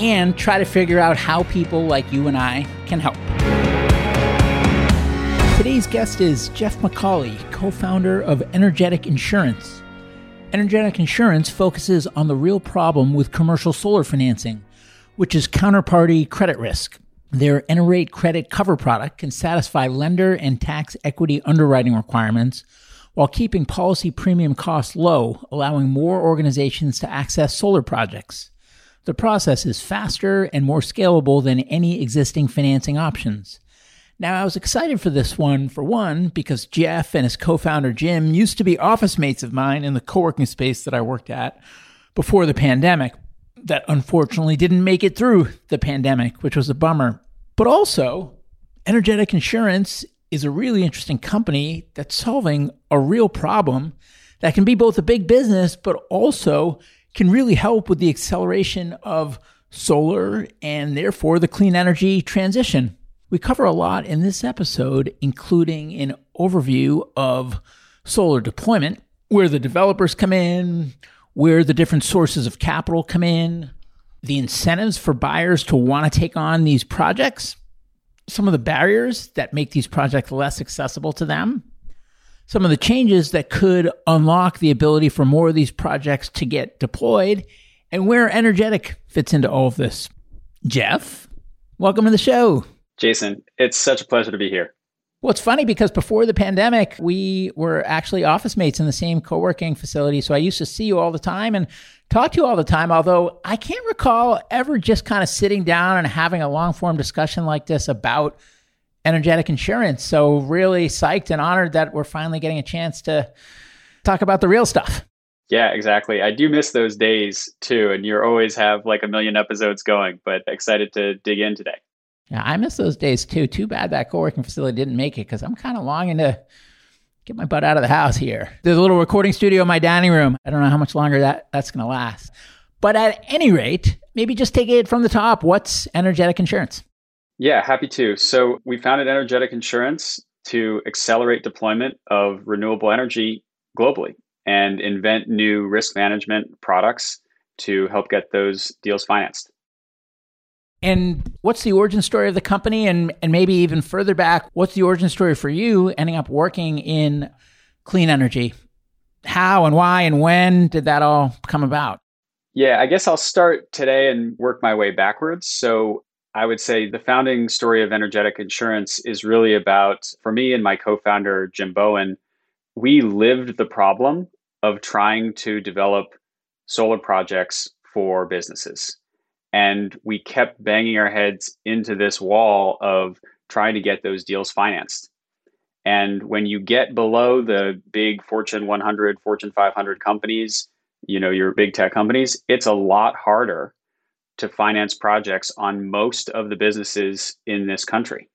and try to figure out how people like you and I can help. Today's guest is Jeff McAulay, co founder of Energetic Insurance. Energetic Insurance focuses on the real problem with commercial solar financing, which is counterparty credit risk. Their Enerate credit cover product can satisfy lender and tax equity underwriting requirements while keeping policy premium costs low, allowing more organizations to access solar projects. The process is faster and more scalable than any existing financing options. Now, I was excited for this one, for one, because Jeff and his co founder Jim used to be office mates of mine in the co working space that I worked at before the pandemic, that unfortunately didn't make it through the pandemic, which was a bummer. But also, Energetic Insurance is a really interesting company that's solving a real problem that can be both a big business, but also can really help with the acceleration of solar and therefore the clean energy transition. We cover a lot in this episode, including an overview of solar deployment, where the developers come in, where the different sources of capital come in, the incentives for buyers to want to take on these projects, some of the barriers that make these projects less accessible to them, some of the changes that could unlock the ability for more of these projects to get deployed and where energetic fits into all of this. Jeff, welcome to the show. Jason, it's such a pleasure to be here. Well, it's funny because before the pandemic, we were actually office mates in the same co working facility. So I used to see you all the time and talk to you all the time. Although I can't recall ever just kind of sitting down and having a long form discussion like this about energetic insurance. So, really psyched and honored that we're finally getting a chance to talk about the real stuff. Yeah, exactly. I do miss those days too. And you always have like a million episodes going, but excited to dig in today. Yeah, I miss those days too. Too bad that co working facility didn't make it because I'm kind of longing to get my butt out of the house here. There's a little recording studio in my dining room. I don't know how much longer that, that's going to last. But at any rate, maybe just take it from the top. What's energetic insurance? Yeah, happy to. So we founded Energetic Insurance to accelerate deployment of renewable energy globally and invent new risk management products to help get those deals financed. And what's the origin story of the company? And, and maybe even further back, what's the origin story for you ending up working in clean energy? How and why and when did that all come about? Yeah, I guess I'll start today and work my way backwards. So I would say the founding story of Energetic Insurance is really about, for me and my co founder, Jim Bowen, we lived the problem of trying to develop solar projects for businesses. And we kept banging our heads into this wall of trying to get those deals financed. And when you get below the big Fortune 100, Fortune 500 companies, you know, your big tech companies, it's a lot harder to finance projects on most of the businesses in this country.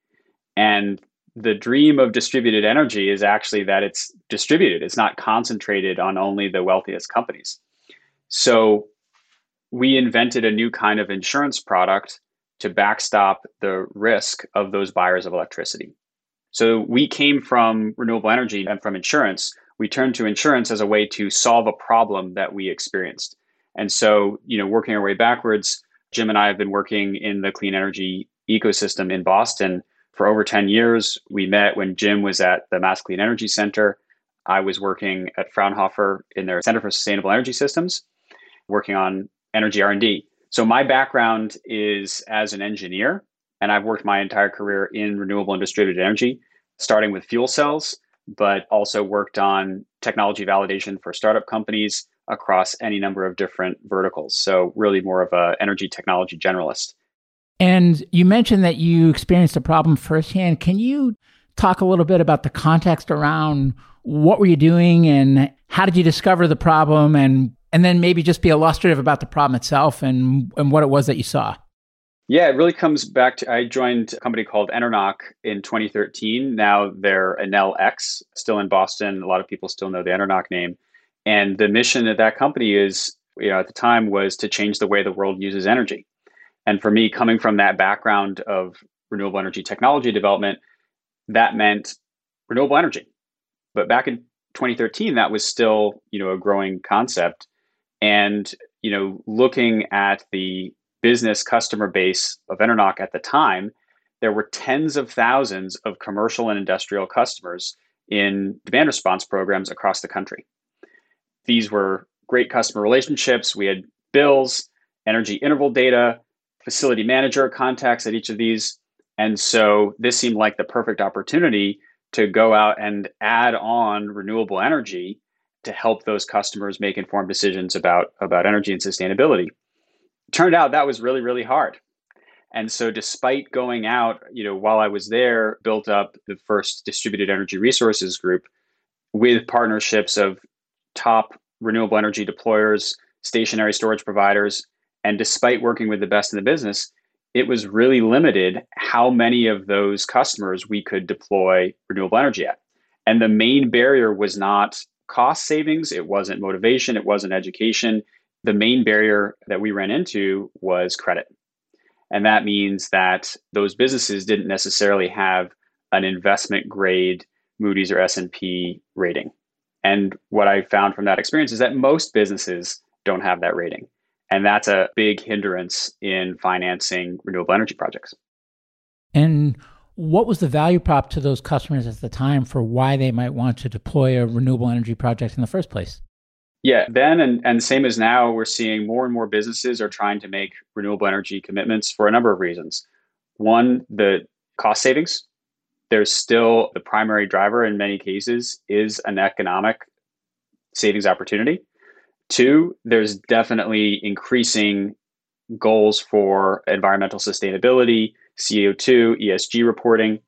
And the dream of distributed energy is actually that it's distributed, it's not concentrated on only the wealthiest companies. So we invented a new kind of insurance product to backstop the risk of those buyers of electricity. So we came from renewable energy and from insurance. We turned to insurance as a way to solve a problem that we experienced. And so, you know, working our way backwards, Jim and I have been working in the clean energy ecosystem in Boston for over 10 years. We met when Jim was at the Mass Clean Energy Center. I was working at Fraunhofer in their Center for Sustainable Energy Systems, working on energy R&D. So my background is as an engineer, and I've worked my entire career in renewable and distributed energy, starting with fuel cells, but also worked on technology validation for startup companies across any number of different verticals. So really more of a energy technology generalist. And you mentioned that you experienced a problem firsthand. Can you talk a little bit about the context around what were you doing and how did you discover the problem and and then maybe just be illustrative about the problem itself and and what it was that you saw? Yeah, it really comes back to I joined a company called Enernoc in 2013. Now they're Enel X, still in Boston. A lot of people still know the Enernoc name. And the mission of that company is, you know, at the time was to change the way the world uses energy. And for me, coming from that background of renewable energy technology development, that meant renewable energy. But back in 2013, that was still, you know, a growing concept. And, you know, looking at the business customer base of Enernoc at the time, there were tens of thousands of commercial and industrial customers in demand response programs across the country. These were great customer relationships. We had bills, energy interval data, facility manager contacts at each of these. And so this seemed like the perfect opportunity to go out and add on renewable energy to help those customers make informed decisions about, about energy and sustainability. Turned out that was really, really hard. And so despite going out, you know, while I was there, built up the first distributed energy resources group with partnerships of top renewable energy deployers, stationary storage providers, and despite working with the best in the business, it was really limited how many of those customers we could deploy renewable energy at. And the main barrier was not cost savings, it wasn't motivation, it wasn't education. The main barrier that we ran into was credit. And that means that those businesses didn't necessarily have an investment grade Moody's or S&P rating. And what I found from that experience is that most businesses don't have that rating. And that's a big hindrance in financing renewable energy projects. And what was the value prop to those customers at the time for why they might want to deploy a renewable energy project in the first place? Yeah, then and, and same as now, we're seeing more and more businesses are trying to make renewable energy commitments for a number of reasons. One, the cost savings. There's still the primary driver in many cases is an economic savings opportunity. Two, there's definitely increasing goals for environmental sustainability, CO2, ESG reporting,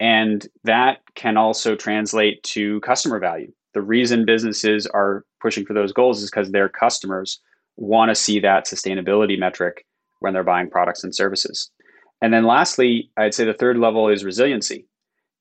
and that can also translate to customer value. The reason businesses are pushing for those goals is because their customers want to see that sustainability metric when they're buying products and services. And then lastly, I'd say the third level is resiliency.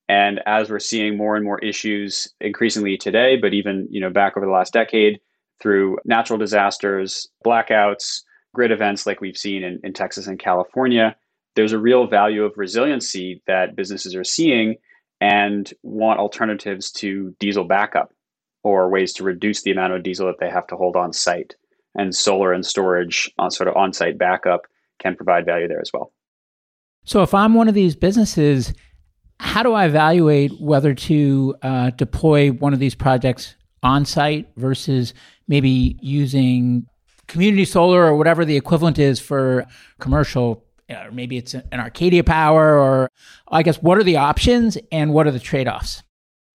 And as we're seeing more and more issues increasingly today, but even you know back over the last decade, through natural disasters, blackouts, grid events like we've seen in, in Texas and California, there's a real value of resiliency that businesses are seeing and want alternatives to diesel backup or ways to reduce the amount of diesel that they have to hold on site. And solar and storage on sort of on site backup can provide value there as well. So, if I'm one of these businesses, how do I evaluate whether to uh, deploy one of these projects on site versus maybe using community solar or whatever the equivalent is for commercial or maybe it's an Arcadia Power, or I guess what are the options and what are the trade offs?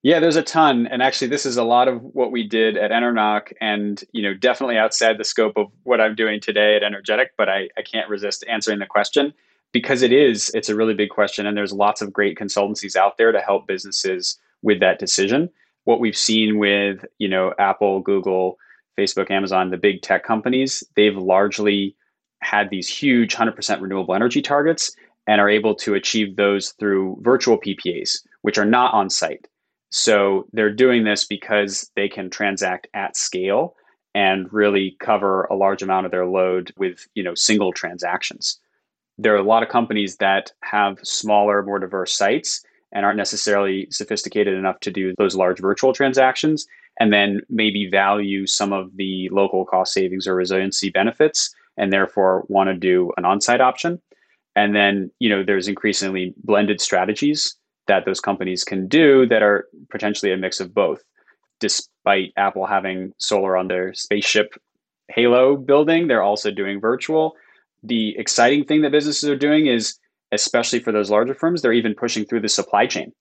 Yeah, there's a ton. And actually, this is a lot of what we did at Enernoc and, you know, definitely outside the scope of what I'm doing today at Energetic, but I, I can't resist answering the question because it is, it's a really big question. And there's lots of great consultancies out there to help businesses with that decision. What we've seen with, you know, Apple, Google, Facebook, Amazon, the big tech companies, they've largely had these huge 100% renewable energy targets and are able to achieve those through virtual PPAs, which are not on site. So they're doing this because they can transact at scale and really cover a large amount of their load with, you know, single transactions. There are a lot of companies that have smaller, more diverse sites and aren't necessarily sophisticated enough to do those large virtual transactions and then maybe value some of the local cost savings or resiliency benefits and therefore want to do an on-site option. And then, you know, there's increasingly blended strategies that those companies can do that are potentially a mix of both. Despite Apple having solar on their spaceship Halo building, they're also doing virtual. The exciting thing that businesses are doing is, especially for those larger firms, they're even pushing through the supply chain.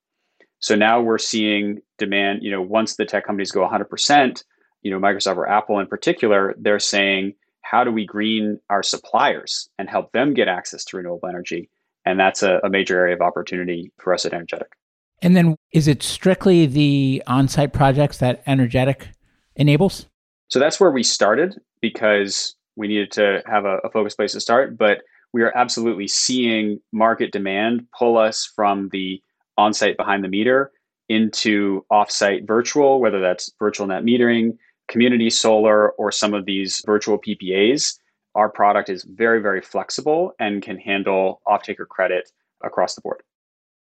So now we're seeing demand, you know, once the tech companies go 100%, you know, Microsoft or Apple in particular, they're saying, how do we green our suppliers and help them get access to renewable energy? And that's a, a major area of opportunity for us at Energetic. And then is it strictly the on site projects that Energetic enables? So that's where we started because we needed to have a, a focus place to start. But we are absolutely seeing market demand pull us from the on site behind the meter into off site virtual, whether that's virtual net metering, community solar, or some of these virtual PPAs our product is very, very flexible and can handle off-taker credit across the board.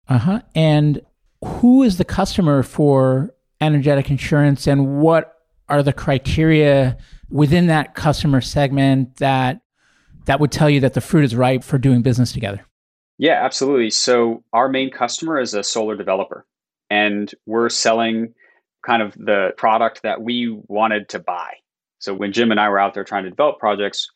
Uh huh. And who is the customer for energetic insurance and what are the criteria within that customer segment that that would tell you that the fruit is ripe for doing business together? Yeah, absolutely. So our main customer is a solar developer and we're selling kind of the product that we wanted to buy. So when Jim and I were out there trying to develop projects,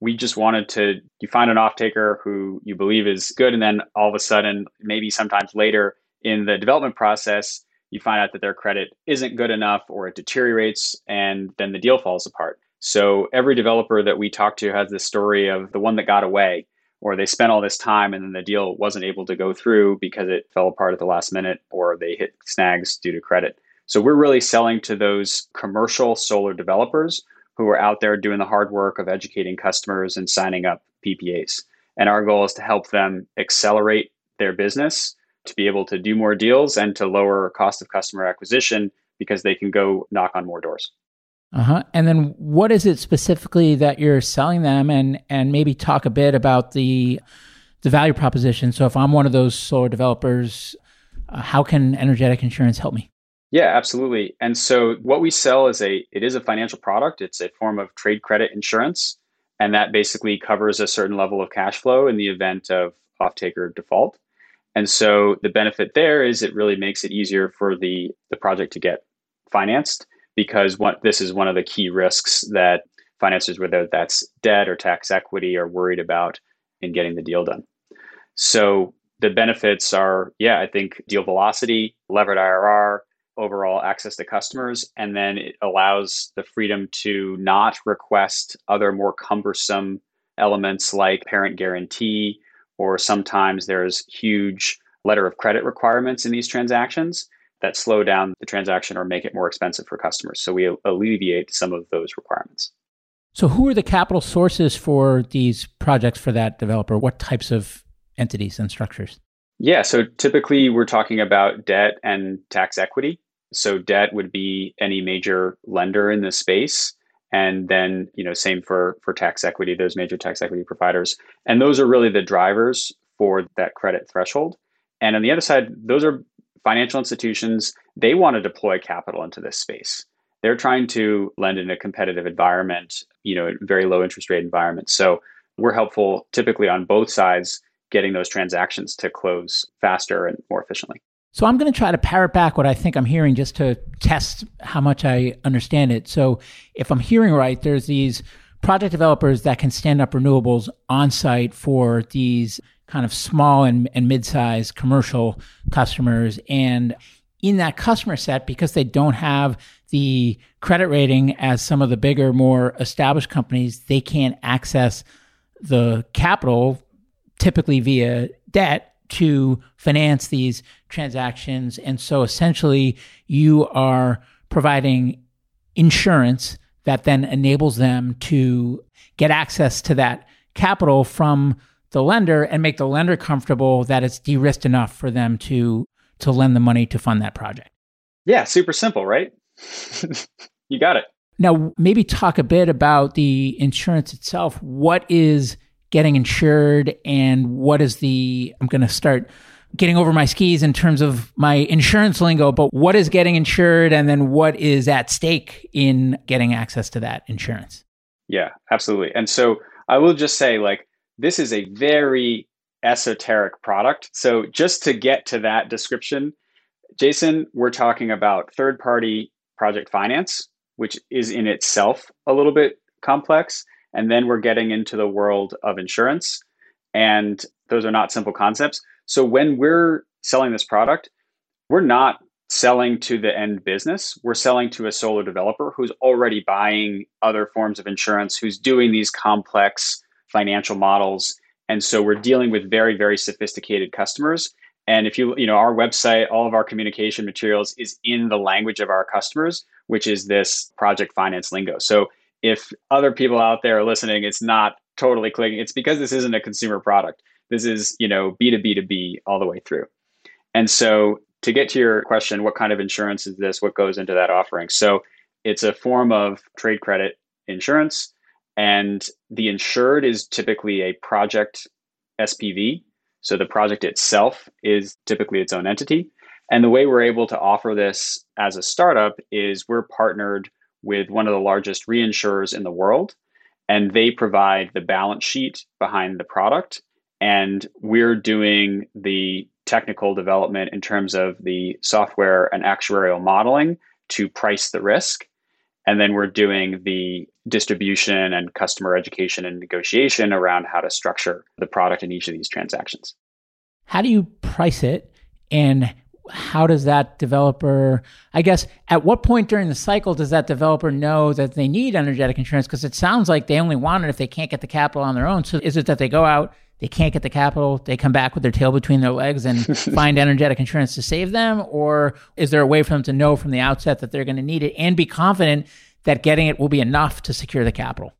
we just wanted to you find an off taker who you believe is good and then all of a sudden maybe sometimes later in the development process you find out that their credit isn't good enough or it deteriorates and then the deal falls apart so every developer that we talk to has this story of the one that got away or they spent all this time and then the deal wasn't able to go through because it fell apart at the last minute or they hit snags due to credit so we're really selling to those commercial solar developers who are out there doing the hard work of educating customers and signing up PPAs. And our goal is to help them accelerate their business to be able to do more deals and to lower cost of customer acquisition because they can go knock on more doors. Uh-huh. And then what is it specifically that you're selling them and and maybe talk a bit about the the value proposition. So if I'm one of those solar developers, uh, how can energetic insurance help me? Yeah, absolutely. And so what we sell is a it is a financial product. It's a form of trade credit insurance, and that basically covers a certain level of cash flow in the event of off-taker default. And so the benefit there is it really makes it easier for the the project to get financed because what this is one of the key risks that financiers, whether that's debt or tax equity, are worried about in getting the deal done. So the benefits are, yeah, I think deal velocity, levered IRR, overall access to customers. And then it allows the freedom to not request other more cumbersome elements like parent guarantee, or sometimes there's huge letter of credit requirements in these transactions that slow down the transaction or make it more expensive for customers. So we alleviate some of those requirements. So, who are the capital sources for these projects for that developer? What types of entities and structures? Yeah, so typically we're talking about debt and tax equity. So debt would be any major lender in the space. And then, you know, same for for tax equity, those major tax equity providers. And those are really the drivers for that credit threshold. And on the other side, those are financial institutions. They want to deploy capital into this space. They're trying to lend in a competitive environment, you know, very low interest rate environment. So we're helpful typically on both sides getting those transactions to close faster and more efficiently. So I'm going to try to parrot back what I think I'm hearing just to test how much I understand it. So if I'm hearing right, there's these project developers that can stand up renewables on site for these kind of small and, and mid-sized commercial customers. And in that customer set, because they don't have the credit rating as some of the bigger, more established companies, they can't access the capital typically via debt to finance these transactions. And so essentially, you are providing insurance that then enables them to get access to that capital from the lender and make the lender comfortable that it's de-risked enough for them to to lend the money to fund that project. Yeah, super simple, right? you got it. Now, maybe talk a bit about the insurance itself. What is getting insured and what is the I'm going to start getting over my skis in terms of my insurance lingo, but what is getting insured and then what is at stake in getting access to that insurance? Yeah, absolutely. And so I will just say like this is a very esoteric product. So just to get to that description, Jason, we're talking about third party project finance, which is in itself a little bit complex. And then we're getting into the world of insurance. And those are not simple concepts. So when we're selling this product, we're not selling to the end business. We're selling to a solar developer who's already buying other forms of insurance, who's doing these complex financial models. And so we're dealing with very, very sophisticated customers. And if you, you know, our website, all of our communication materials is in the language of our customers, which is this project finance lingo. So if other people out there are listening, it's not totally clicking. It's because this isn't a consumer product. This is, you know, B2B to B all the way through. And so to get to your question, what kind of insurance is this? What goes into that offering? So it's a form of trade credit insurance. And the insured is typically a project SPV. So the project itself is typically its own entity. And the way we're able to offer this as a startup is we're partnered with one of the largest reinsurers in the world, and they provide the balance sheet behind the product. And we're doing the technical development in terms of the software and actuarial modeling to price the risk. And then we're doing the distribution and customer education and negotiation around how to structure the product in each of these transactions. How do you price it? And how does that developer, I guess, at what point during the cycle does that developer know that they need energetic insurance? Because it sounds like they only want it if they can't get the capital on their own. So is it that they go out, they can't get the capital, they come back with their tail between their legs and find energetic insurance to save them? Or is there a way for them to know from the outset that they're going to need it and be confident that getting it will be enough to secure the capital?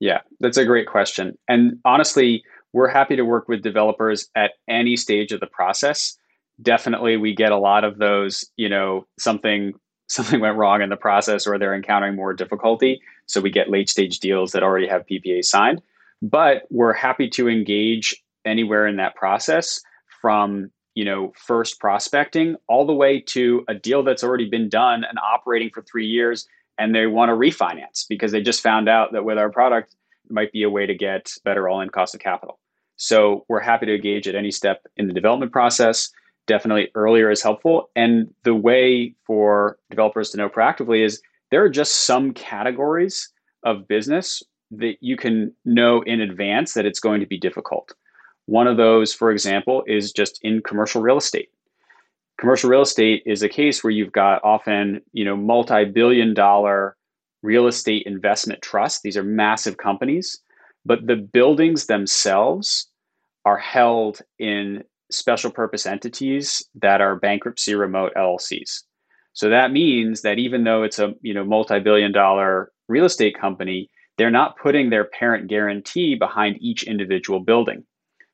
Yeah, that's a great question. And honestly, we're happy to work with developers at any stage of the process. Definitely we get a lot of those, you know, something something went wrong in the process or they're encountering more difficulty. So we get late stage deals that already have PPA signed. But we're happy to engage anywhere in that process from you know first prospecting all the way to a deal that's already been done and operating for three years and they want to refinance because they just found out that with our product might be a way to get better all-in cost of capital. So we're happy to engage at any step in the development process. Definitely earlier is helpful. And the way for developers to know proactively is there are just some categories of business that you can know in advance that it's going to be difficult. One of those, for example, is just in commercial real estate. Commercial real estate is a case where you've got often, you know, multi-billion dollar real estate investment trusts. These are massive companies, but the buildings themselves are held in special purpose entities that are bankruptcy remote LLCs. So that means that even though it's a, you know, multi-billion dollar real estate company, they're not putting their parent guarantee behind each individual building.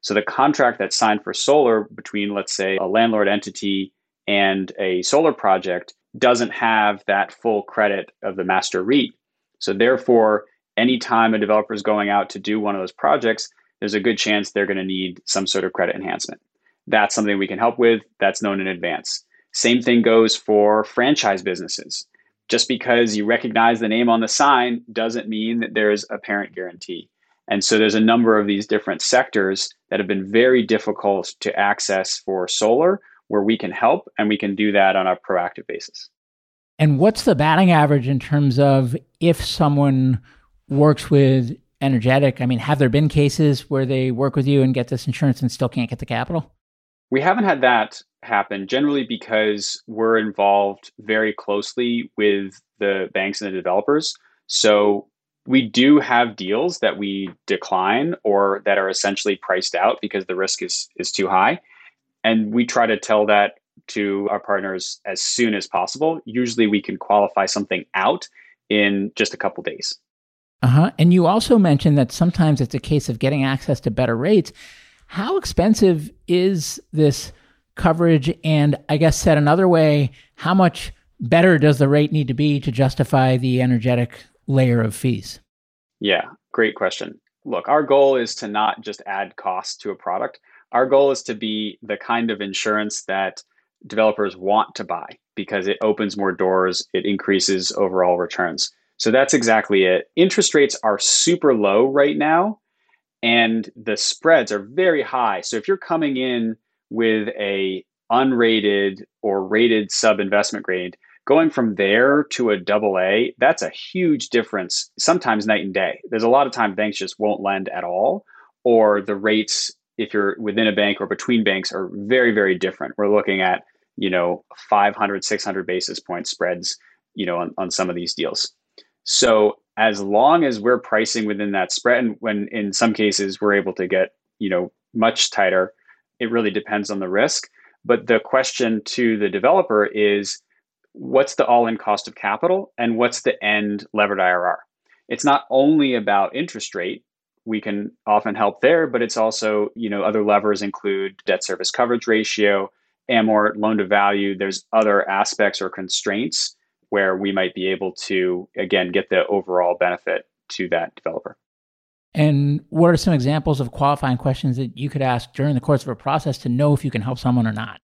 So the contract that's signed for solar between, let's say, a landlord entity and a solar project doesn't have that full credit of the master REIT. So therefore, anytime a developer is going out to do one of those projects, there's a good chance they're going to need some sort of credit enhancement. That's something we can help with. That's known in advance. Same thing goes for franchise businesses just because you recognize the name on the sign doesn't mean that there's a parent guarantee. And so there's a number of these different sectors that have been very difficult to access for solar where we can help and we can do that on a proactive basis. And what's the batting average in terms of if someone works with energetic? I mean, have there been cases where they work with you and get this insurance and still can't get the capital? We haven't had that happen generally because we're involved very closely with the banks and the developers. So we do have deals that we decline or that are essentially priced out because the risk is is too high. And we try to tell that to our partners as soon as possible. Usually we can qualify something out in just a couple days. Uh-huh. And you also mentioned that sometimes it's a case of getting access to better rates. How expensive is this coverage? And I guess said another way, how much better does the rate need to be to justify the energetic layer of fees? Yeah, great question. Look, our goal is to not just add cost to a product. Our goal is to be the kind of insurance that developers want to buy because it opens more doors, it increases overall returns. So that's exactly it. Interest rates are super low right now and the spreads are very high. So if you're coming in with a unrated or rated sub investment grade, going from there to a double A, that's a huge difference, sometimes night and day. There's a lot of time banks just won't lend at all, or the rates, if you're within a bank or between banks, are very, very different. We're looking at, you know, 500, 600 basis point spreads, you know, on, on some of these deals. So as long as we're pricing within that spread, and when in some cases we're able to get, you know, much tighter, it really depends on the risk. But the question to the developer is, what's the all-in cost of capital and what's the end levered IRR. It's not only about interest rate. We can often help there, but it's also, you know, other levers include debt service coverage ratio, amort, loan to value. There's other aspects or constraints where we might be able to again get the overall benefit to that developer. And what are some examples of qualifying questions that you could ask during the course of a process to know if you can help someone or not?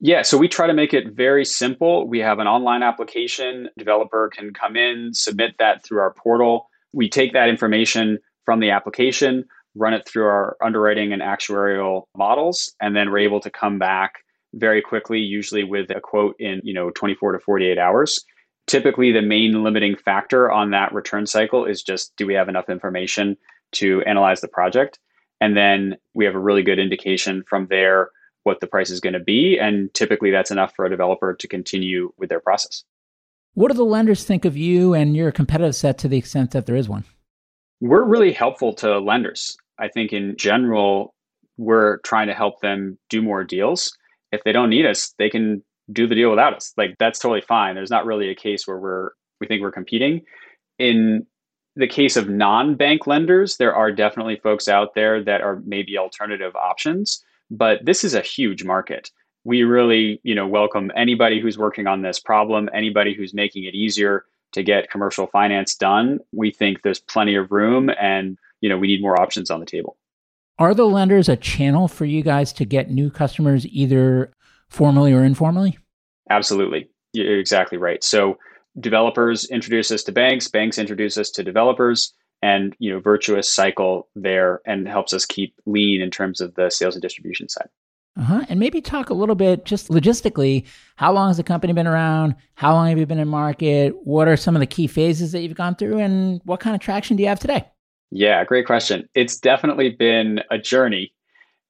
Yeah, so we try to make it very simple. We have an online application. Developer can come in, submit that through our portal. We take that information from the application, run it through our underwriting and actuarial models, and then we're able to come back very quickly, usually with a quote in, you know, 24 to 48 hours. Typically, the main limiting factor on that return cycle is just do we have enough information to analyze the project? And then we have a really good indication from there what the price is going to be. And typically that's enough for a developer to continue with their process. What do the lenders think of you and your competitive set to the extent that there is one? We're really helpful to lenders. I think in general, we're trying to help them do more deals. If they don't need us, they can do the deal without us. Like that's totally fine. There's not really a case where we're we think we're competing. In the case of non-bank lenders, there are definitely folks out there that are maybe alternative options but this is a huge market. We really, you know, welcome anybody who's working on this problem, anybody who's making it easier to get commercial finance done. We think there's plenty of room and, you know, we need more options on the table. Are the lenders a channel for you guys to get new customers either formally or informally? Absolutely. You're exactly right. So developers introduce us to banks, banks introduce us to developers and you know virtuous cycle there and helps us keep lean in terms of the sales and distribution side uh-huh. And maybe talk a little bit just logistically. How long has the company been around? How long have you been in market? What are some of the key phases that you've gone through? And what kind of traction do you have today? Yeah, great question. It's definitely been a journey.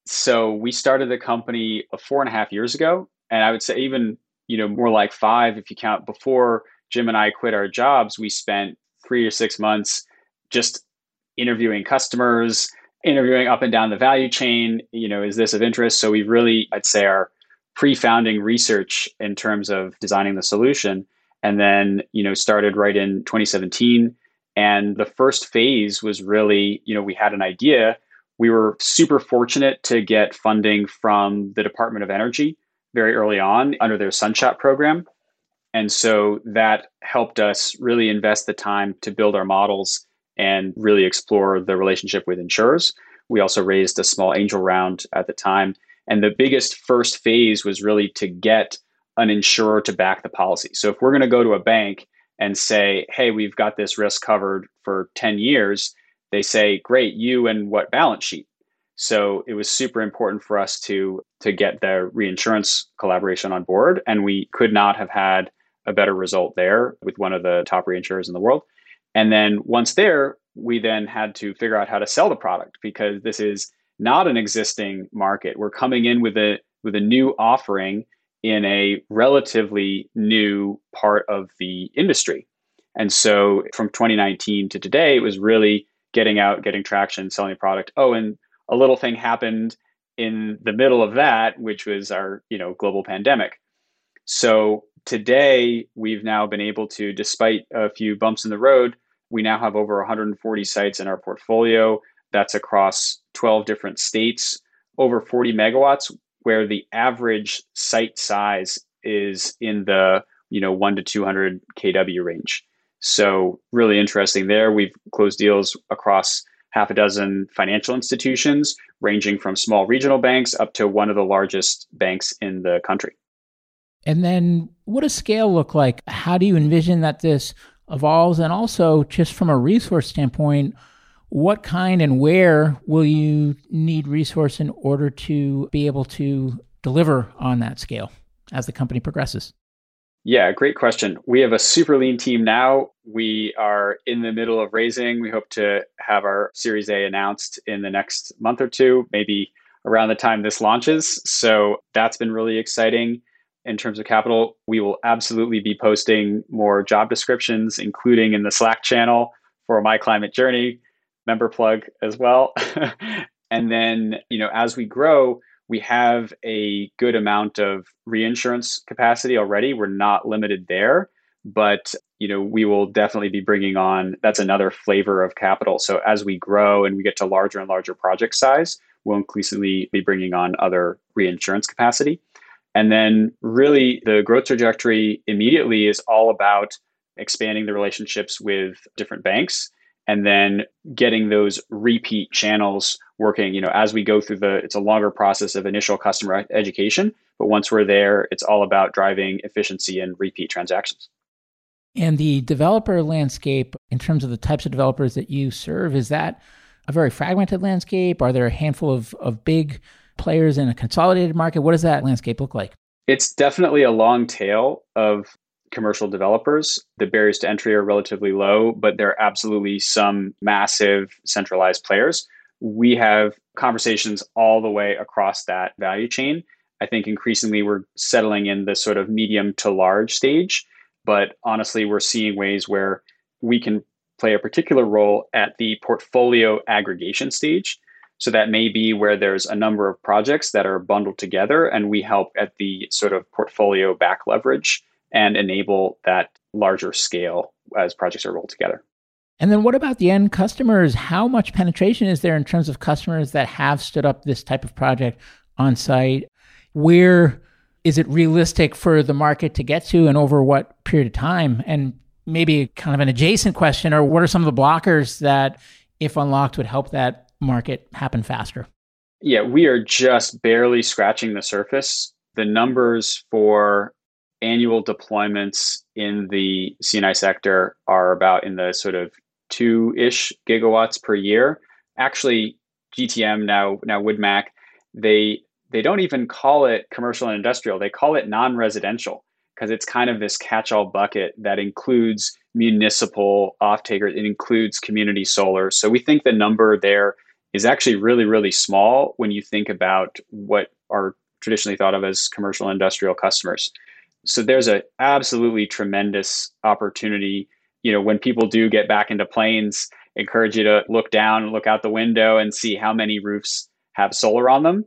So we started the company uh, four and a half years ago. And I would say even, you know, more like five if you count before Jim and I quit our jobs, we spent three or six months just interviewing customers, interviewing up and down the value chain. You know, is this of interest? So we really, I'd say, our pre-founding research in terms of designing the solution, and then you know started right in 2017. And the first phase was really, you know, we had an idea. We were super fortunate to get funding from the Department of Energy very early on under their Sunshot program. And so that helped us really invest the time to build our models and really explore the relationship with insurers. We also raised a small angel round at the time. And the biggest first phase was really to get an insurer to back the policy. So if we're going to go to a bank and say, hey, we've got this risk covered for 10 years, they say, great, you and what balance sheet? So it was super important for us to to get the reinsurance collaboration on board. And we could not have had a better result there with one of the top reinsurers in the world. And then once there, we then had to figure out how to sell the product because this is not an existing market. We're coming in with a with a new offering in a relatively new part of the industry. And so from 2019 to today, it was really getting out, getting traction, selling the product. Oh, and a little thing happened in the middle of that, which was our, you know, global pandemic. So today we've now been able to, despite a few bumps in the road, we now have over 140 sites in our portfolio. That's across 12 different states, over 40 megawatts, where the average site size is in the you know one to 200 kW range. So really interesting there. We've closed deals across half a dozen financial institutions, ranging from small regional banks up to one of the largest banks in the country. And then what does scale look like? How do you envision that this evolves? And also, just from a resource standpoint, what kind and where will you need resource in order to be able to deliver on that scale as the company progresses? Yeah, great question. We have a super lean team now. We are in the middle of raising. We hope to have our Series A announced in the next month or two, maybe around the time this launches. So that's been really exciting in terms of capital. We will absolutely be posting more job descriptions, including in the Slack channel for My Climate Journey, member plug as well. and then, you know, as we grow, we have a good amount of reinsurance capacity already. We're not limited there, but you know we will definitely be bringing on. That's another flavor of capital. So as we grow and we get to larger and larger project size, we'll increasingly be bringing on other reinsurance capacity. And then really the growth trajectory immediately is all about expanding the relationships with different banks and then getting those repeat channels working. You know as we go through the it's a longer process of initial customer education but once we're there it's all about driving efficiency and repeat transactions. And the developer landscape in terms of the types of developers that you serve is that a very fragmented landscape? Are there a handful of, of big players in a consolidated market? What does that landscape look like? It's definitely a long tail of commercial developers. The barriers to entry are relatively low, but there are absolutely some massive centralized players. We have conversations all the way across that value chain. I think increasingly we're settling in the sort of medium to large stage, but honestly, we're seeing ways where we can play a particular role at the portfolio aggregation stage. So that may be where there's a number of projects that are bundled together, and we help at the sort of portfolio back leverage and enable that larger scale as projects are rolled together. And then what about the end customers? How much penetration is there in terms of customers that have stood up this type of project on site? Where is it realistic for the market to get to and over what period of time? And maybe kind of an adjacent question, or what are some of the blockers that, if unlocked, would help that market happen faster? Yeah, we are just barely scratching the surface. The numbers for annual deployments in the C&I sector are about in the sort of two ish gigawatts per year. Actually, GTM now now WoodMac they they don't even call it commercial and industrial. They call it non-residential because it's kind of this catch-all bucket that includes municipal off-takers. It includes community solar. So we think the number there is actually really really small when you think about what are traditionally thought of as commercial and industrial customers so there's a absolutely tremendous opportunity you know when people do get back into planes encourage you to look down look out the window and see how many roofs have solar on them.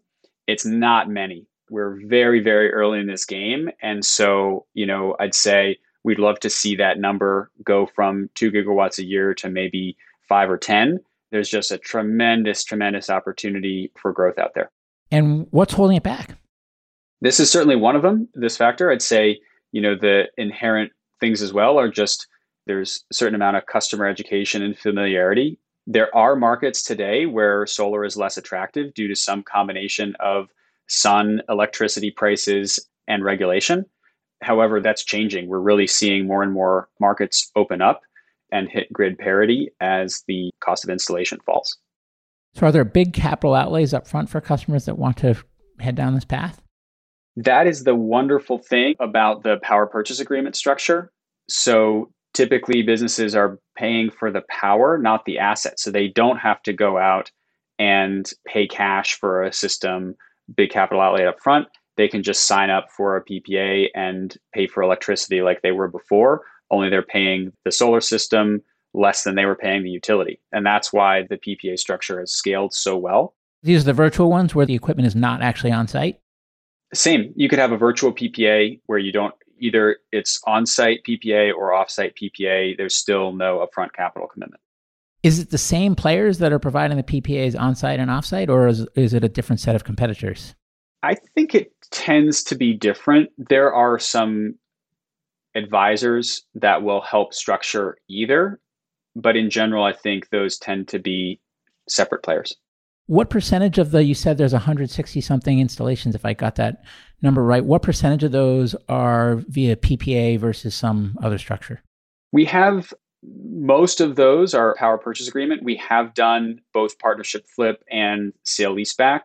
It's not many. We're very very early in this game. And so you know i'd say we'd love to see that number go from 2 gigawatts a year to maybe 5 or 10 there's just a tremendous tremendous opportunity for growth out there. And what's holding it back this is certainly one of them, this factor. I'd say, you know, the inherent things as well are just there's a certain amount of customer education and familiarity. There are markets today where solar is less attractive due to some combination of sun, electricity prices, and regulation. However, that's changing. We're really seeing more and more markets open up and hit grid parity as the cost of installation falls. So, are there big capital outlays up front for customers that want to head down this path? That is the wonderful thing about the power purchase agreement structure. So typically businesses are paying for the power, not the asset. So they don't have to go out and pay cash for a system, big capital outlay up front. They can just sign up for a PPA and pay for electricity like they were before, only they're paying the solar system less than they were paying the utility. And that's why the PPA structure has scaled so well. These are the virtual ones where the equipment is not actually on site? Same. You could have a virtual PPA where you don't either it's on-site PPA or off-site PPA. There's still no upfront capital commitment. Is it the same players that are providing the PPAs on-site and off-site, or is, is it a different set of competitors? I think it tends to be different. There are some advisors that will help structure either, but in general, I think those tend to be separate players. What percentage of the, you said there's 160 something installations, if I got that number right. What percentage of those are via PPA versus some other structure? We have most of those are power purchase agreement. We have done both partnership flip and sale leaseback.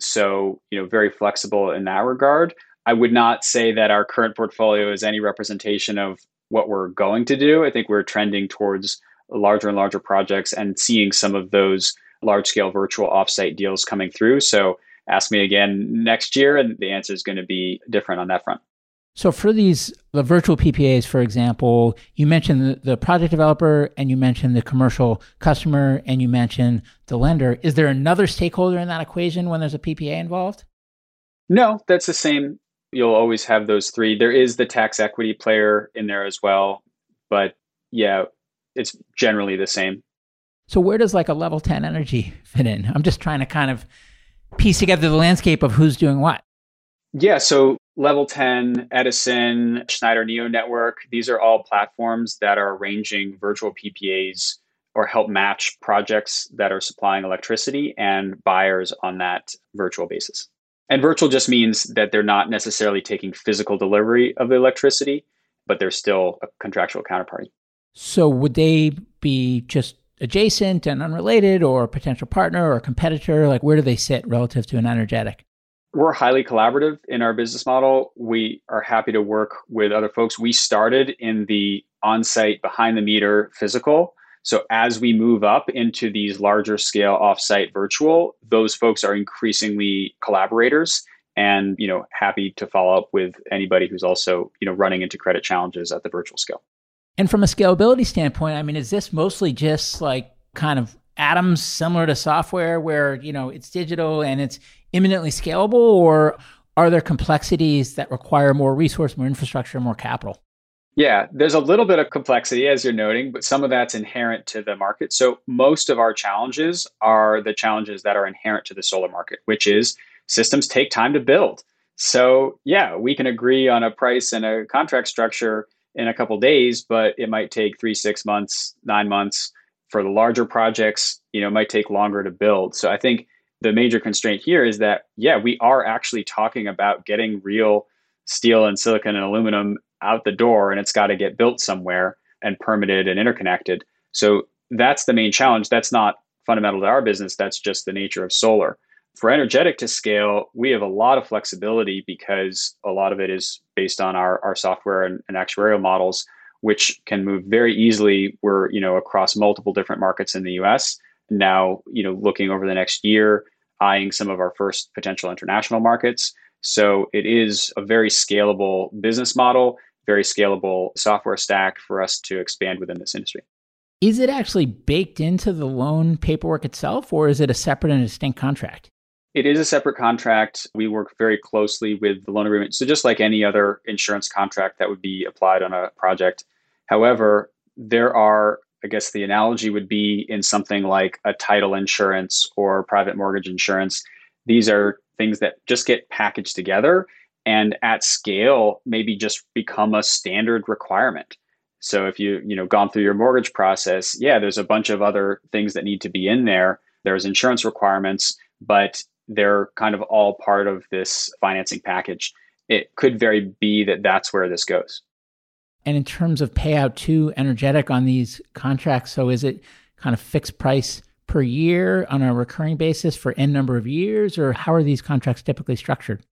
So, you know, very flexible in that regard. I would not say that our current portfolio is any representation of what we're going to do. I think we're trending towards larger and larger projects and seeing some of those large scale virtual offsite deals coming through. So ask me again next year, and the answer is going to be different on that front. So for these the virtual PPAs, for example, you mentioned the, the, project developer and you mentioned the commercial customer and you mentioned the lender. Is there another stakeholder in that equation when there's a PPA involved? No, that's the same. You'll always have those three. There is the tax equity player in there as well, but yeah, it's generally the same. So where does like a LevelTen Energy fit in? I'm just trying to kind of piece together the landscape of who's doing what. Yeah, so LevelTen, Edison, Schneider Neo Network, these are all platforms that are arranging virtual PPAs or help match projects that are supplying electricity and buyers on that virtual basis. And virtual just means that they're not necessarily taking physical delivery of the electricity, but they're still a contractual counterparty. So would they be just adjacent and unrelated or a potential partner or competitor? Like where do they sit relative to an Energetic? We're highly collaborative in our business model. We are happy to work with other folks. We started in the on site, behind the meter physical. So as we move up into these larger scale offsite virtual, those folks are increasingly collaborators and you know happy to follow up with anybody who's also you know running into credit challenges at the virtual scale. And from a scalability standpoint, I mean, is this mostly just like kind of atoms similar to software where, you know, it's digital and it's imminently scalable or are there complexities that require more resource, more infrastructure, more capital? Yeah, there's a little bit of complexity as you're noting, but some of that's inherent to the market. So most of our challenges are the challenges that are inherent to the solar market, which is systems take time to build. So, yeah, we can agree on a price and a contract structure in a couple days, but it might take three, six months, nine months. For the larger projects, you know, it might take longer to build. So I think the major constraint here is that, yeah, we are actually talking about getting real steel and silicon and aluminum out the door, and it's got to get built somewhere and permitted and interconnected. So that's the main challenge. That's not fundamental to our business. That's just the nature of solar. For Energetic to scale, we have a lot of flexibility because a lot of it is based on our, our software and, and actuarial models, which can move very easily. We're, you know, across multiple different markets in the US. Now, you know, looking over the next year, eyeing some of our first potential international markets. So it is a very scalable business model, very scalable software stack for us to expand within this industry. Is it actually baked into the loan paperwork itself, or is it a separate and distinct contract? It is a separate contract. We work very closely with the loan agreement. So, just like any other insurance contract that would be applied on a project. However, there are, I guess the analogy would be in something like a title insurance or private mortgage insurance. These are things that just get packaged together and at scale maybe just become a standard requirement. So if you, you know, gone through your mortgage process, yeah, there's a bunch of other things that need to be in there. There's insurance requirements, but they're kind of all part of this financing package. It could very be that that's where this goes. And in terms of payout to Energetic on these contracts, so is it kind of fixed price per year on a recurring basis for n number of years, or how are these contracts typically structured?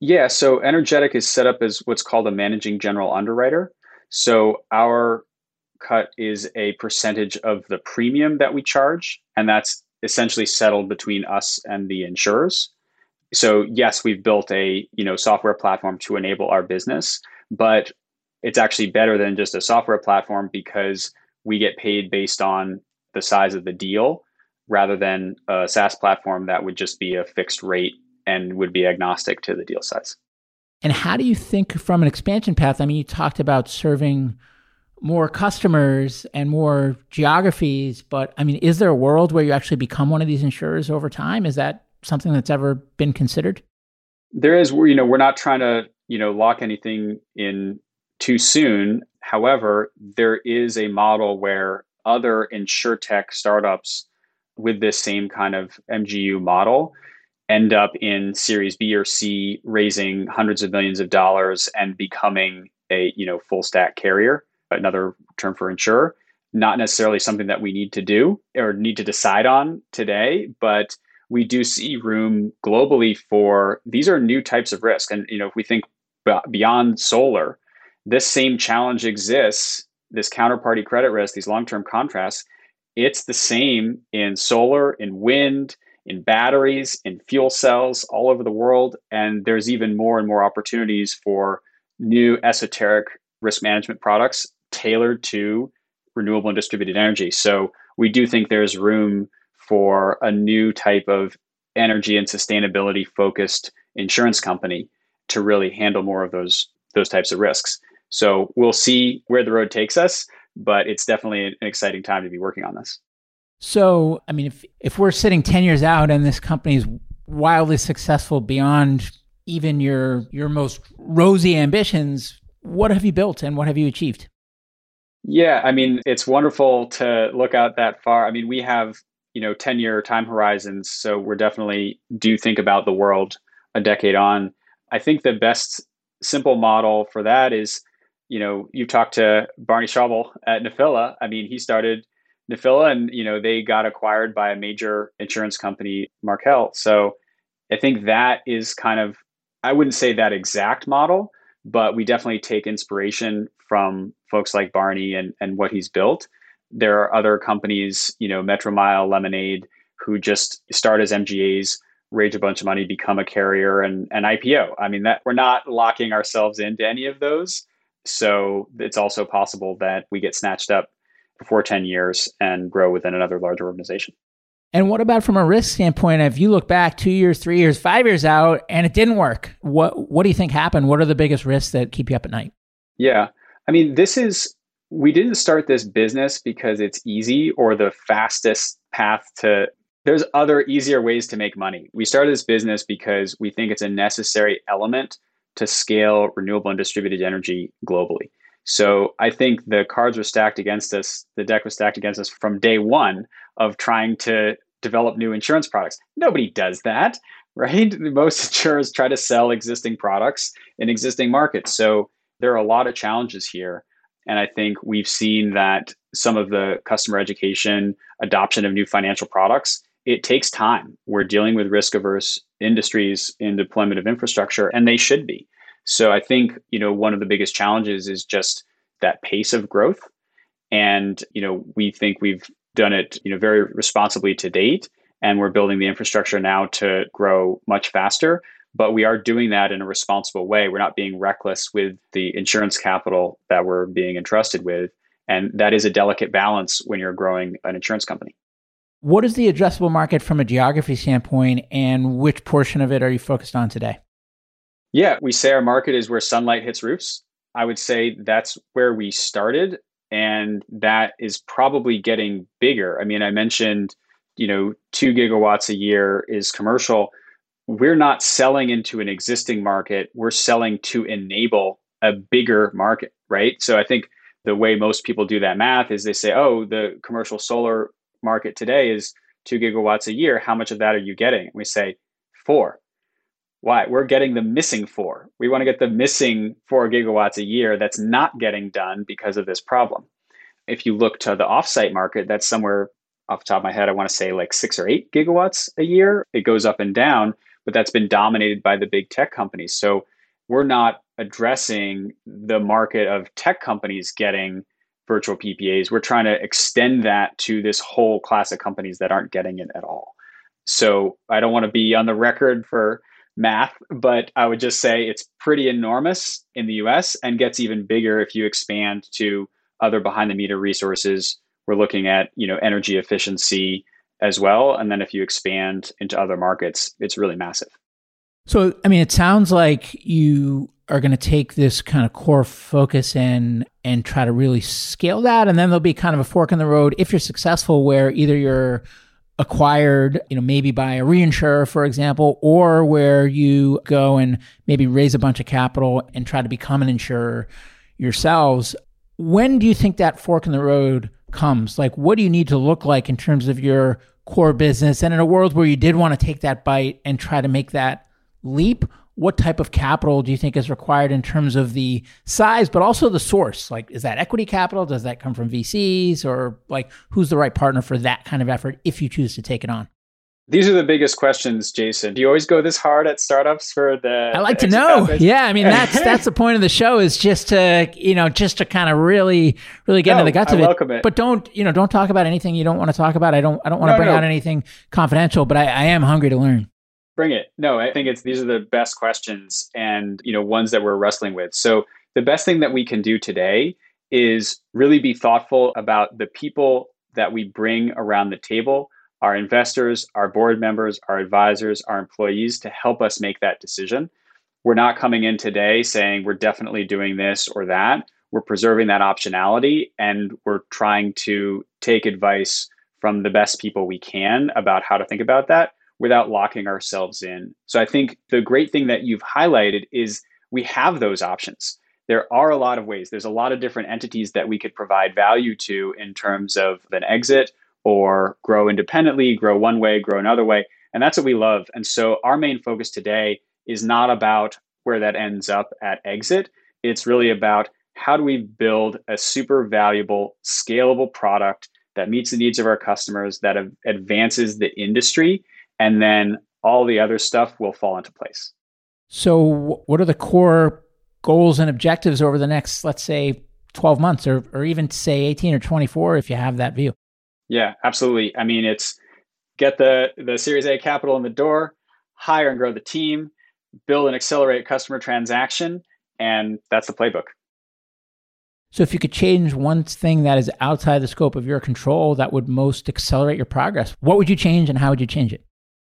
Yeah, so Energetic is set up as what's called a managing general underwriter. So our cut is a percentage of the premium that we charge, and that's essentially settled between us and the insurers. So yes, we've built a you know software platform to enable our business, but it's actually better than just a software platform because we get paid based on the size of the deal. rather than a SaaS platform that would just be a fixed rate and would be agnostic to the deal size. And how do you think from an expansion path? I mean, you talked about serving more customers and more geographies, but I mean, is there a world where you actually become one of these insurers over time? Is that something that's ever been considered? There is, you know, we're not trying to, you know, lock anything in too soon. However, there is a model where other insurtech startups with this same kind of MGU model end up in series B or C raising hundreds of millions of dollars and becoming a, you know, full stack carrier, another term for insurer. Not necessarily something that we need to do or need to decide on today, but we do see room globally for these are new types of risk. And you know, if we think beyond solar, this same challenge exists. This counterparty credit risk, these long-term contrasts, it's the same in solar, in wind, in batteries, in fuel cells all over the world. And there's even more and more opportunities for new esoteric risk management products tailored to renewable and distributed energy. So we do think there's room for a new type of energy and sustainability focused insurance company to really handle more of those those types of risks. So we'll see where the road takes us, but it's definitely an exciting time to be working on this. So, I mean, if if we're sitting 10 years out and this company is wildly successful beyond even your your most rosy ambitions, what have you built and what have you achieved? Yeah, I mean, it's wonderful to look out that far. I mean, we have, you know, 10 year time horizons. So we're definitely do think about the world a decade on. I think the best simple model for that is, you know, you talked to Barney Schauble at Nephila. I mean, he started Nephila, and you know they got acquired by a major insurance company, Markel. So I think that is kind of I wouldn't say that exact model, but we definitely take inspiration from folks like Barney and and what he's built. There are other companies, you know, Metromile, Lemonade, who just start as MGAs, raise a bunch of money, become a carrier, and an IPO. I mean that we're not locking ourselves into any of those. So it's also possible that we get snatched up before 10 years and grow within another larger organization. And what about from a risk standpoint? If you look back two years, three years, five years out, and it didn't work, what what do you think happened? What are the biggest risks that keep you up at night? Yeah, I mean, this is we didn't start this business because it's easy or the fastest path to. There's other easier ways to make money. We started this business because we think it's a necessary element to scale renewable and distributed energy globally. So I think the cards were stacked against us. The deck was stacked against us from day one of trying to develop new insurance products. Nobody does that, right? Most insurers try to sell existing products in existing markets. So there are a lot of challenges here. And I think we've seen that some of the customer education, adoption of new financial products, it takes time. We're dealing with risk averse industries in deployment of infrastructure, and they should be. So I think, you know, one of the biggest challenges is just that pace of growth. And, you know, we think we've done it, you know, very responsibly to date. And we're building the infrastructure now to grow much faster. But we are doing that in a responsible way. We're not being reckless with the insurance capital that we're being entrusted with. And that is a delicate balance when you're growing an insurance company. What is the addressable market from a geography standpoint, and which portion of it are you focused on today? Yeah, we say our market is where sunlight hits roofs. I would say that's where we started, and that is probably getting bigger. I mean, I mentioned, you know, two gigawatts a year is commercial. We're not selling into an existing market, we're selling to enable a bigger market, right? So I think the way most people do that math is they say, oh, the commercial solar market today is two gigawatts a year. How much of that are you getting? And we say, four. Why? We're getting the missing four. We want to get the missing four gigawatts a year that's not getting done because of this problem. If you look to the offsite market, that's somewhere off the top of my head, I want to say like six or eight gigawatts a year. It goes up and down, but that's been dominated by the big tech companies. So we're not addressing the market of tech companies getting virtual PPAs. We're trying to extend that to this whole class of companies that aren't getting it at all. So I don't want to be on the record for math, but I would just say it's pretty enormous in the US and gets even bigger if you expand to other behind the meter resources. We're looking at, you know, energy efficiency as well. And then if you expand into other markets, it's really massive. So, I mean, it sounds like you are going to take this kind of core focus in and try to really scale that. And then there'll be kind of a fork in the road if you're successful, where either you're acquired, you know, maybe by a reinsurer, for example, or where you go and maybe raise a bunch of capital and try to become an insurer yourselves. When do you think that fork in the road comes? Like, what do you need to look like in terms of your core business? And in a world where you did want to take that bite and try to make that leap, what type of capital do you think is required in terms of the size, but also the source? Like, is that equity capital? Does that come from VCs? Or like, who's the right partner for that kind of effort if you choose to take it on? These are the biggest questions, Jason. Do you always go this hard at startups for the? I like to know. Yeah, I mean that's that's the point of the show is just to you know just to kind of really really get no, into the guts I of welcome it. But don't you know don't talk about anything you don't want to talk about. I don't I don't want to no, bring no. out anything confidential. But I, I am hungry to learn. Bring it. No, I think it's these are the best questions and you know ones that we're wrestling with. So the best thing that we can do today is really be thoughtful about the people that we bring around the table, our investors, our board members, our advisors, our employees to help us make that decision. We're not coming in today saying we're definitely doing this or that. We're preserving that optionality and we're trying to take advice from the best people we can about how to think about that without locking ourselves in. So I think the great thing that you've highlighted is we have those options. There are a lot of ways. There's a lot of different entities that we could provide value to in terms of an exit or grow independently, grow one way, grow another way. And that's what we love. And so our main focus today is not about where that ends up at exit. It's really about how do we build a super valuable, scalable product that meets the needs of our customers, that advances the industry, and then all the other stuff will fall into place. So, what are the core goals and objectives over the next, let's say, 12 months or, or even say 18 or 24 if you have that view? Yeah, absolutely. I mean, it's get the, the Series A capital in the door, hire and grow the team, build and accelerate customer transaction, and that's the playbook. So, if you could change one thing that is outside the scope of your control that would most accelerate your progress, what would you change and how would you change it?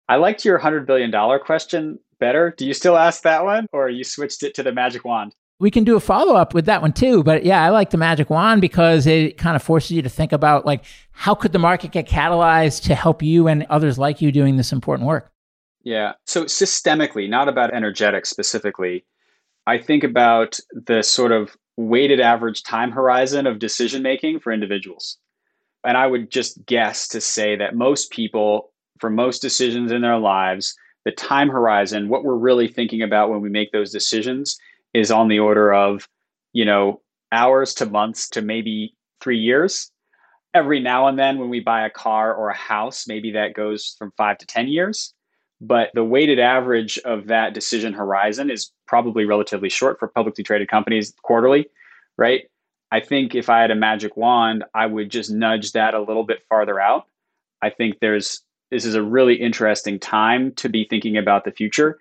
I liked your $100 billion question better. Do you still ask that one or you switched it to the magic wand? We can do a follow up with that one too. But yeah, I like the magic wand because it kind of forces you to think about like, how could the market get catalyzed to help you and others like you doing this important work? Yeah. So systemically, not about energetics specifically, I think about the sort of weighted average time horizon of decision making for individuals. And I would just guess to say that most people for most decisions in their lives, the time horizon, what we're really thinking about when we make those decisions is on the order of, you know, hours to months to maybe three years. Every now and then, when we buy a car or a house, maybe that goes from five to 10 years. But the weighted average of that decision horizon is probably relatively short for publicly traded companies quarterly, right? I think if I had a magic wand, I would just nudge that a little bit farther out. I think there's this is a really interesting time to be thinking about the future.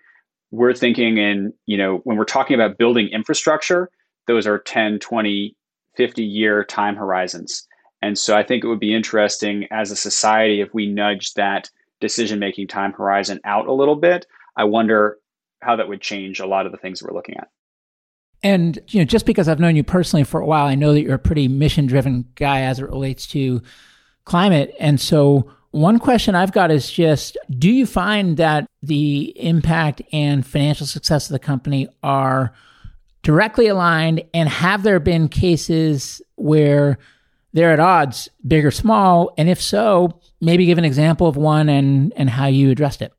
We're thinking in, you know, when we're talking about building infrastructure, those are 10, 20, 50 year time horizons. And so I think it would be interesting as a society if we nudge that decision making time horizon out a little bit. I wonder how that would change a lot of the things that we're looking at. And you know, just because I've known you personally for a while, I know that you're a pretty mission driven guy as it relates to climate. And so one question I've got is just do you find that the impact and financial success of the company are directly aligned? And have there been cases where they're at odds, big or small? And if so, maybe give an example of one and, and how you addressed it.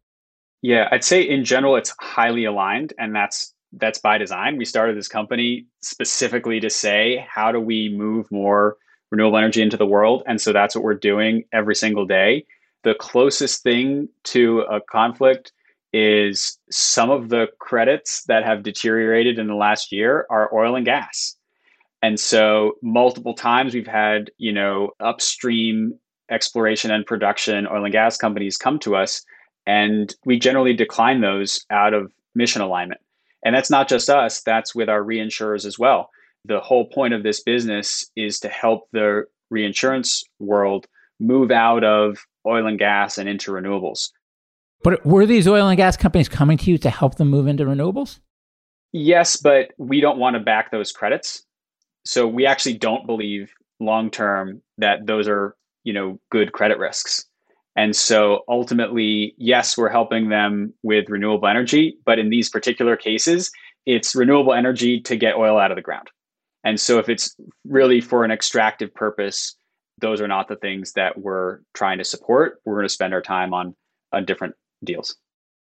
Yeah, I'd say in general it's highly aligned and that's that's by design. We started this company specifically to say how do we move more renewable energy into the world. And so that's what we're doing every single day. The closest thing to a conflict is some of the credits that have deteriorated in the last year are oil and gas. And so multiple times we've had, you know, upstream exploration and production oil and gas companies come to us and we generally decline those out of mission alignment. And that's not just us, that's with our reinsurers as well the whole point of this business is to help the reinsurance world move out of oil and gas and into renewables. But were these oil and gas companies coming to you to help them move into renewables? Yes, but we don't want to back those credits. So we actually don't believe long term that those are, you know, good credit risks. And so ultimately, yes, we're helping them with renewable energy, but in these particular cases, it's renewable energy to get oil out of the ground. And so if it's really for an extractive purpose, those are not the things that we're trying to support. We're going to spend our time on on different deals.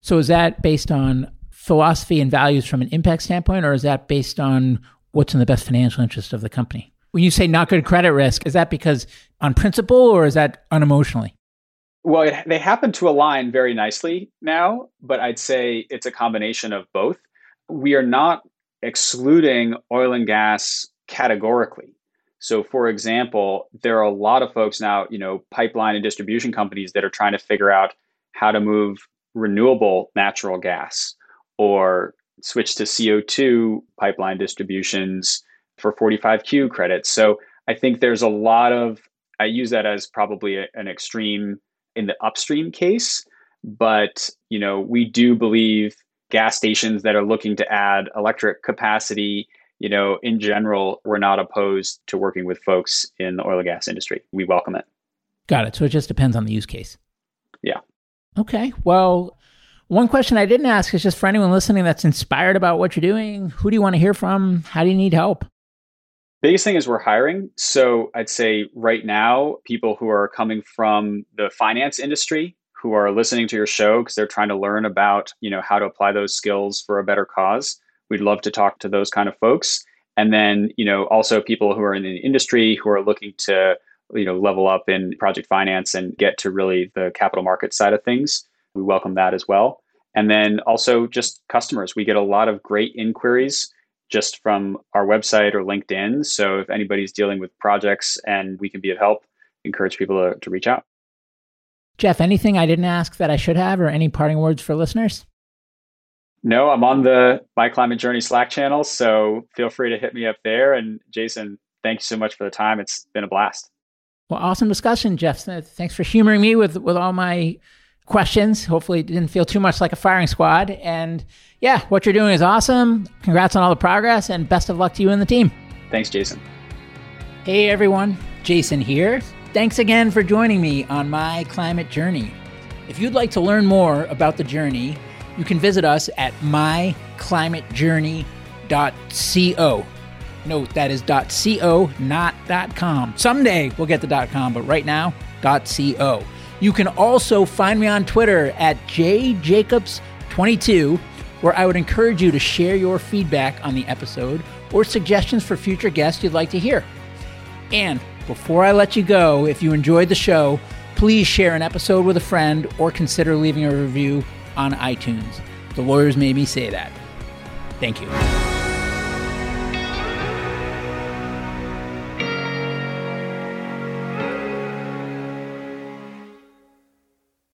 So is that based on philosophy and values from an impact standpoint, or is that based on what's in the best financial interest of the company? When you say not good credit risk, is that because on principle or is that unemotionally? Well, it, they happen to align very nicely now, but I'd say it's a combination of both. We are not excluding oil and gas categorically. So, for example, there are a lot of folks now, you know, pipeline and distribution companies that are trying to figure out how to move renewable natural gas or switch to CO2 pipeline distributions for 45Q credits. So, I think there's a lot of, I use that as probably a, an extreme in the upstream case, but, you know, we do believe gas stations that are looking to add electric capacity you know, in general, we're not opposed to working with folks in the oil and gas industry. We welcome it. Got it. So it just depends on the use case. Yeah. Okay. Well, one question I didn't ask is just for anyone listening that's inspired about what you're doing, who do you want to hear from? How do you need help? Biggest thing is we're hiring. So I'd say right now, people who are coming from the finance industry who are listening to your show because they're trying to learn about, you know, how to apply those skills for a better cause We'd love to talk to those kind of folks. And then, you know, also people who are in the industry who are looking to, you know, level up in project finance and get to really the capital market side of things. We welcome that as well. And then also just customers. We get a lot of great inquiries just from our website or LinkedIn. So if anybody's dealing with projects and we can be of help, encourage people to, to reach out. Jeff, anything I didn't ask that I should have or any parting words for listeners? No, I'm on the My Climate Journey Slack channel, so feel free to hit me up there. And Jason, thank you so much for the time. It's been a blast. Well, awesome discussion, Jeff. Thanks for humoring me with with all my questions. Hopefully, it didn't feel too much like a firing squad. And yeah, what you're doing is awesome. Congrats on all the progress, and best of luck to you and the team. Thanks, Jason. Hey, everyone. Jason here. Thanks again for joining me on my climate journey. If you'd like to learn more about the journey, you can visit us at myclimatejourney.co. Note that is .co, not .com. Someday we'll get the .com, but right now, .co. You can also find me on Twitter at jjacobs22, where I would encourage you to share your feedback on the episode or suggestions for future guests you'd like to hear. And before I let you go, if you enjoyed the show, please share an episode with a friend or consider leaving a review on iTunes. The lawyers made me say that. Thank you.